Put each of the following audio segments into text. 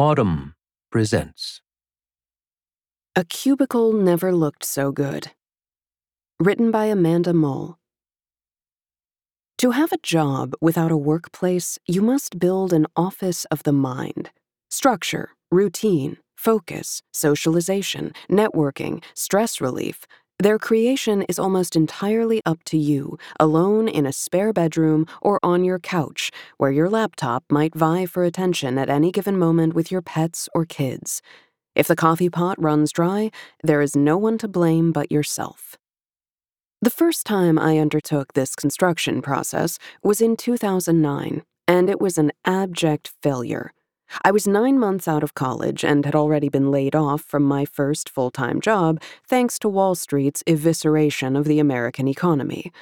Audm presents A Cubicle Never Looked So Good. Written by Amanda Mull. To have a job without a workplace, you must build an office of the mind. Structure, routine, focus, socialization, networking, stress relief. Their creation is almost entirely up to you, alone in a spare bedroom or on your couch, where your laptop might vie for attention at any given moment with your pets or kids. If the coffee pot runs dry, there is no one to blame but yourself. The first time I undertook this construction process was in 2009, and it was an abject failure. I was nine months out of college and had already been laid off from my first full time job thanks to Wall Street's evisceration of the American economy.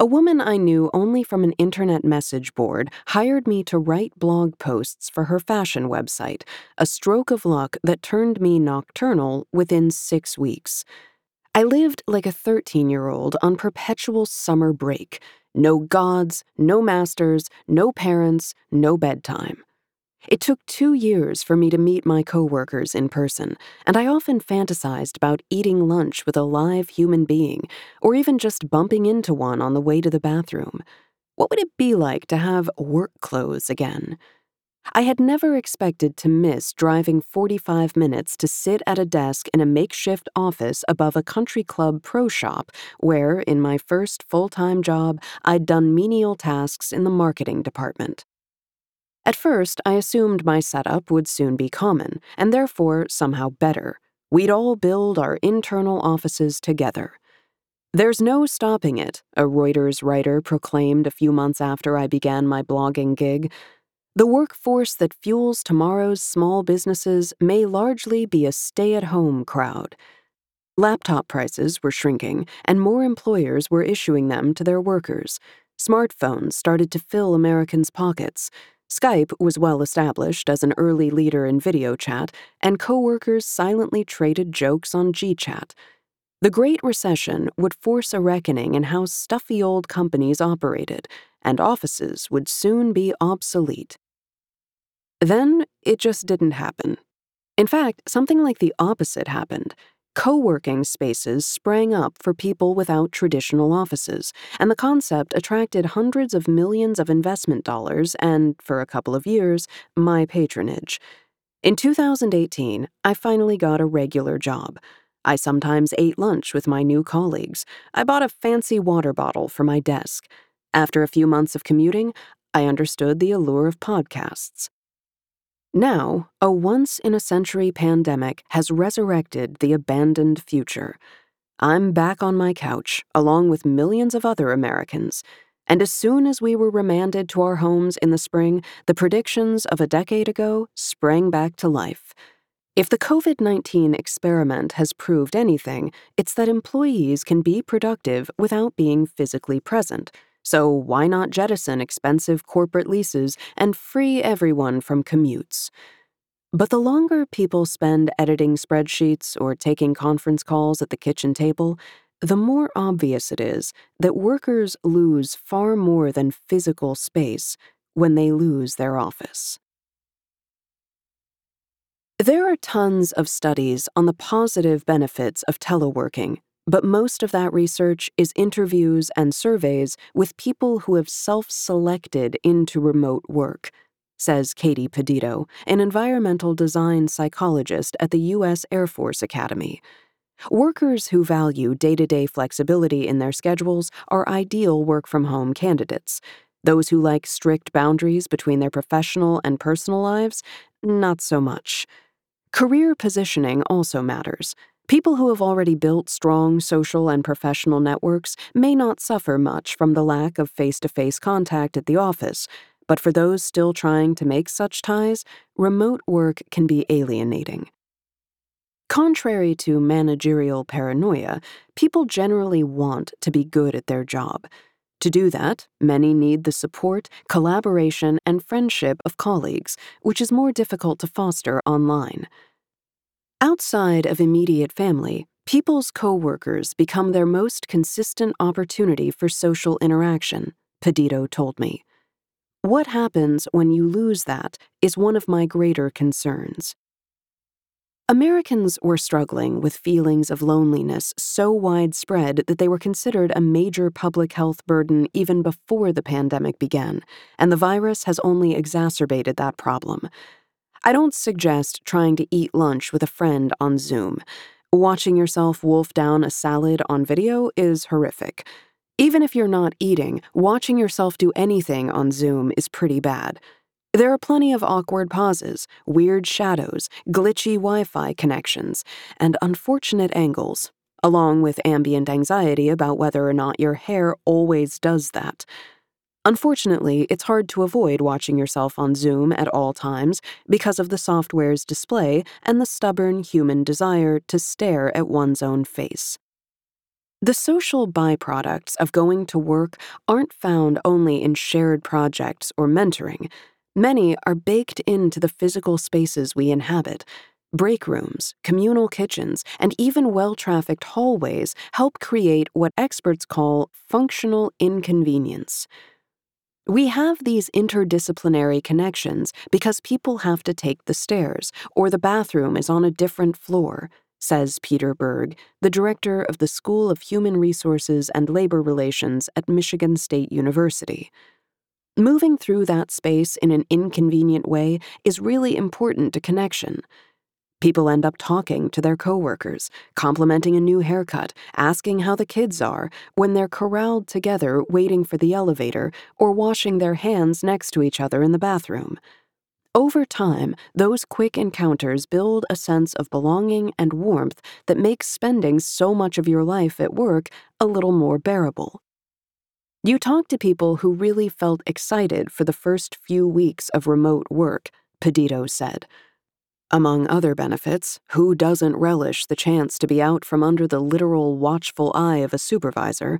A woman I knew only from an internet message board hired me to write blog posts for her fashion website, a stroke of luck that turned me nocturnal within six weeks. I lived like a 13 year old on perpetual summer break. No gods, no masters, no parents, no bedtime. It took two years for me to meet my coworkers in person, and I often fantasized about eating lunch with a live human being, or even just bumping into one on the way to the bathroom. What would it be like to have work clothes again? I had never expected to miss driving 45 minutes to sit at a desk in a makeshift office above a country club pro shop where, in my first full time job, I'd done menial tasks in the marketing department. At first, I assumed my setup would soon be common, and therefore somehow better. We'd all build our internal offices together. There's no stopping it, a Reuters writer proclaimed a few months after I began my blogging gig. The workforce that fuels tomorrow's small businesses may largely be a stay at home crowd. Laptop prices were shrinking, and more employers were issuing them to their workers. Smartphones started to fill Americans' pockets. Skype was well established as an early leader in video chat, and coworkers silently traded jokes on GChat. The Great Recession would force a reckoning in how stuffy old companies operated, and offices would soon be obsolete. Then it just didn't happen. In fact, something like the opposite happened. Co working spaces sprang up for people without traditional offices, and the concept attracted hundreds of millions of investment dollars and, for a couple of years, my patronage. In 2018, I finally got a regular job. I sometimes ate lunch with my new colleagues. I bought a fancy water bottle for my desk. After a few months of commuting, I understood the allure of podcasts. Now, a once in a century pandemic has resurrected the abandoned future. I'm back on my couch, along with millions of other Americans. And as soon as we were remanded to our homes in the spring, the predictions of a decade ago sprang back to life. If the COVID 19 experiment has proved anything, it's that employees can be productive without being physically present. So why not jettison expensive corporate leases and free everyone from commutes? But the longer people spend editing spreadsheets or taking conference calls at the kitchen table, the more obvious it is that workers lose far more than physical space when they lose their office. There are tons of studies on the positive benefits of teleworking but most of that research is interviews and surveys with people who have self selected into remote work, says Katie Pedito, an environmental design psychologist at the U.S. Air Force Academy. Workers who value day to day flexibility in their schedules are ideal work from home candidates. Those who like strict boundaries between their professional and personal lives, not so much. Career positioning also matters. People who have already built strong social and professional networks may not suffer much from the lack of face to face contact at the office, but for those still trying to make such ties, remote work can be alienating. Contrary to managerial paranoia, people generally want to be good at their job. To do that, many need the support, collaboration, and friendship of colleagues, which is more difficult to foster online. Outside of immediate family, people's coworkers become their most consistent opportunity for social interaction, Pedito told me. What happens when you lose that is one of my greater concerns. Americans were struggling with feelings of loneliness so widespread that they were considered a major public health burden even before the pandemic began, and the virus has only exacerbated that problem. I don't suggest trying to eat lunch with a friend on Zoom. Watching yourself wolf down a salad on video is horrific. Even if you're not eating, watching yourself do anything on Zoom is pretty bad. There are plenty of awkward pauses, weird shadows, glitchy Wi Fi connections, and unfortunate angles, along with ambient anxiety about whether or not your hair always does that. Unfortunately, it's hard to avoid watching yourself on Zoom at all times because of the software's display and the stubborn human desire to stare at one's own face. The social byproducts of going to work aren't found only in shared projects or mentoring. Many are baked into the physical spaces we inhabit. Break rooms, communal kitchens, and even well trafficked hallways help create what experts call functional inconvenience. We have these interdisciplinary connections because people have to take the stairs, or the bathroom is on a different floor, says Peter Berg, the director of the School of Human Resources and Labor Relations at Michigan State University. Moving through that space in an inconvenient way is really important to connection. People end up talking to their coworkers, complimenting a new haircut, asking how the kids are, when they're corralled together waiting for the elevator or washing their hands next to each other in the bathroom. Over time, those quick encounters build a sense of belonging and warmth that makes spending so much of your life at work a little more bearable. You talk to people who really felt excited for the first few weeks of remote work, Pedito said. Among other benefits, who doesn't relish the chance to be out from under the literal watchful eye of a supervisor?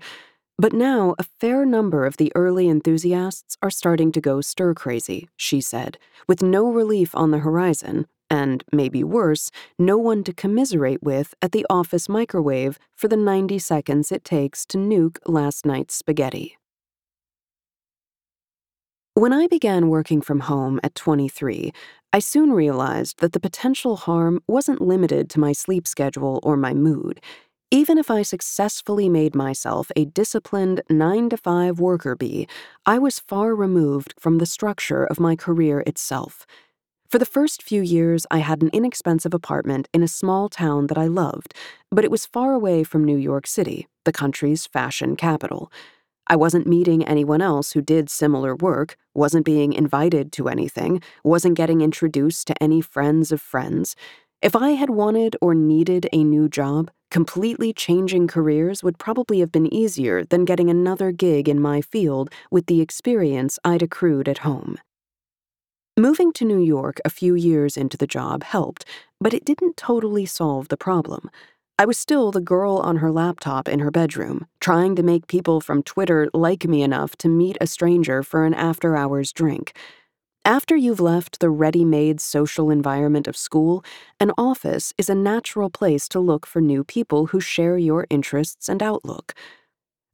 But now a fair number of the early enthusiasts are starting to go stir crazy, she said, with no relief on the horizon, and, maybe worse, no one to commiserate with at the office microwave for the 90 seconds it takes to nuke last night's spaghetti. When I began working from home at 23, I soon realized that the potential harm wasn't limited to my sleep schedule or my mood. Even if I successfully made myself a disciplined 9 to 5 worker bee, I was far removed from the structure of my career itself. For the first few years, I had an inexpensive apartment in a small town that I loved, but it was far away from New York City, the country's fashion capital. I wasn't meeting anyone else who did similar work, wasn't being invited to anything, wasn't getting introduced to any friends of friends. If I had wanted or needed a new job, completely changing careers would probably have been easier than getting another gig in my field with the experience I'd accrued at home. Moving to New York a few years into the job helped, but it didn't totally solve the problem. I was still the girl on her laptop in her bedroom, trying to make people from Twitter like me enough to meet a stranger for an after hours drink. After you've left the ready made social environment of school, an office is a natural place to look for new people who share your interests and outlook.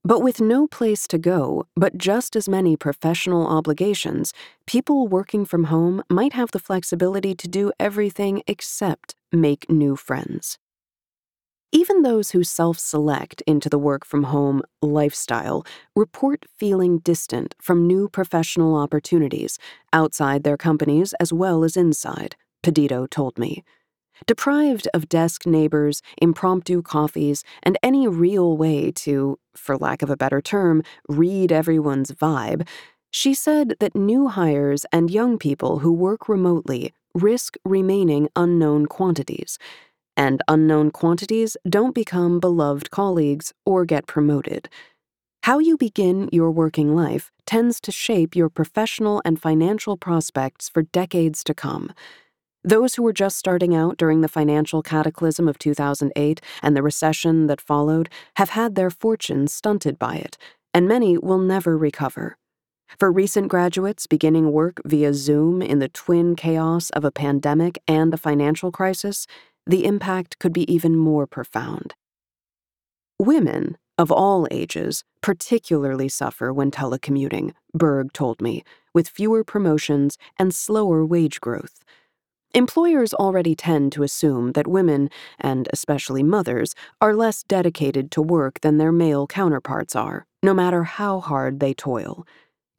But with no place to go, but just as many professional obligations, people working from home might have the flexibility to do everything except make new friends. Even those who self select into the work from home lifestyle report feeling distant from new professional opportunities outside their companies as well as inside, Pedito told me. Deprived of desk neighbors, impromptu coffees, and any real way to, for lack of a better term, read everyone's vibe, she said that new hires and young people who work remotely risk remaining unknown quantities, and unknown quantities don't become beloved colleagues or get promoted. How you begin your working life tends to shape your professional and financial prospects for decades to come. Those who were just starting out during the financial cataclysm of 2008 and the recession that followed have had their fortunes stunted by it, and many will never recover. For recent graduates beginning work via Zoom in the twin chaos of a pandemic and a financial crisis, the impact could be even more profound. Women, of all ages, particularly suffer when telecommuting, Berg told me, with fewer promotions and slower wage growth. Employers already tend to assume that women, and especially mothers, are less dedicated to work than their male counterparts are, no matter how hard they toil.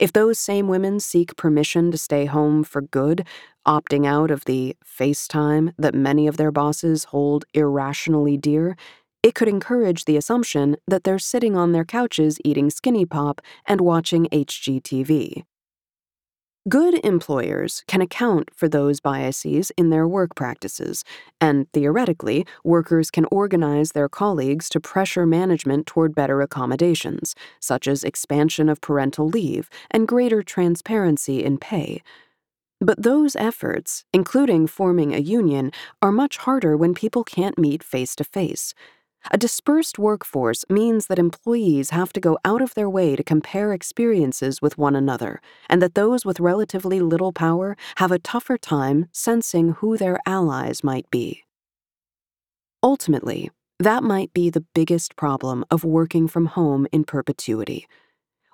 If those same women seek permission to stay home for good, opting out of the FaceTime that many of their bosses hold irrationally dear, it could encourage the assumption that they're sitting on their couches eating skinny pop and watching HGTV. Good employers can account for those biases in their work practices, and theoretically, workers can organize their colleagues to pressure management toward better accommodations, such as expansion of parental leave and greater transparency in pay. But those efforts, including forming a union, are much harder when people can't meet face to face. A dispersed workforce means that employees have to go out of their way to compare experiences with one another, and that those with relatively little power have a tougher time sensing who their allies might be. Ultimately, that might be the biggest problem of working from home in perpetuity.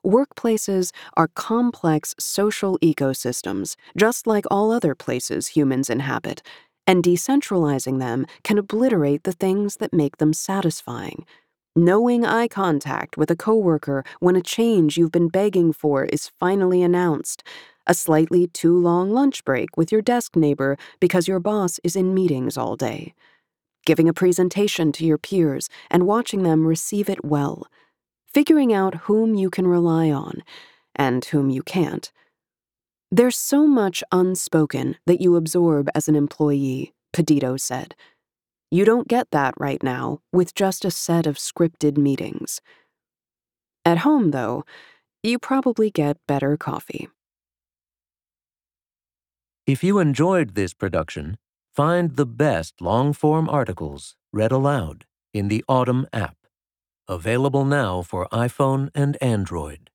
Workplaces are complex social ecosystems, just like all other places humans inhabit, and decentralizing them can obliterate the things that make them satisfying. Knowing eye contact with a coworker when a change you've been begging for is finally announced, a slightly too long lunch break with your desk neighbor because your boss is in meetings all day, giving a presentation to your peers and watching them receive it well, figuring out whom you can rely on and whom you can't there's so much unspoken that you absorb as an employee, Pedito said. You don't get that right now with just a set of scripted meetings. At home, though, you probably get better coffee. If you enjoyed this production, find the best long form articles read aloud in the Audm app, available now for iPhone and Android.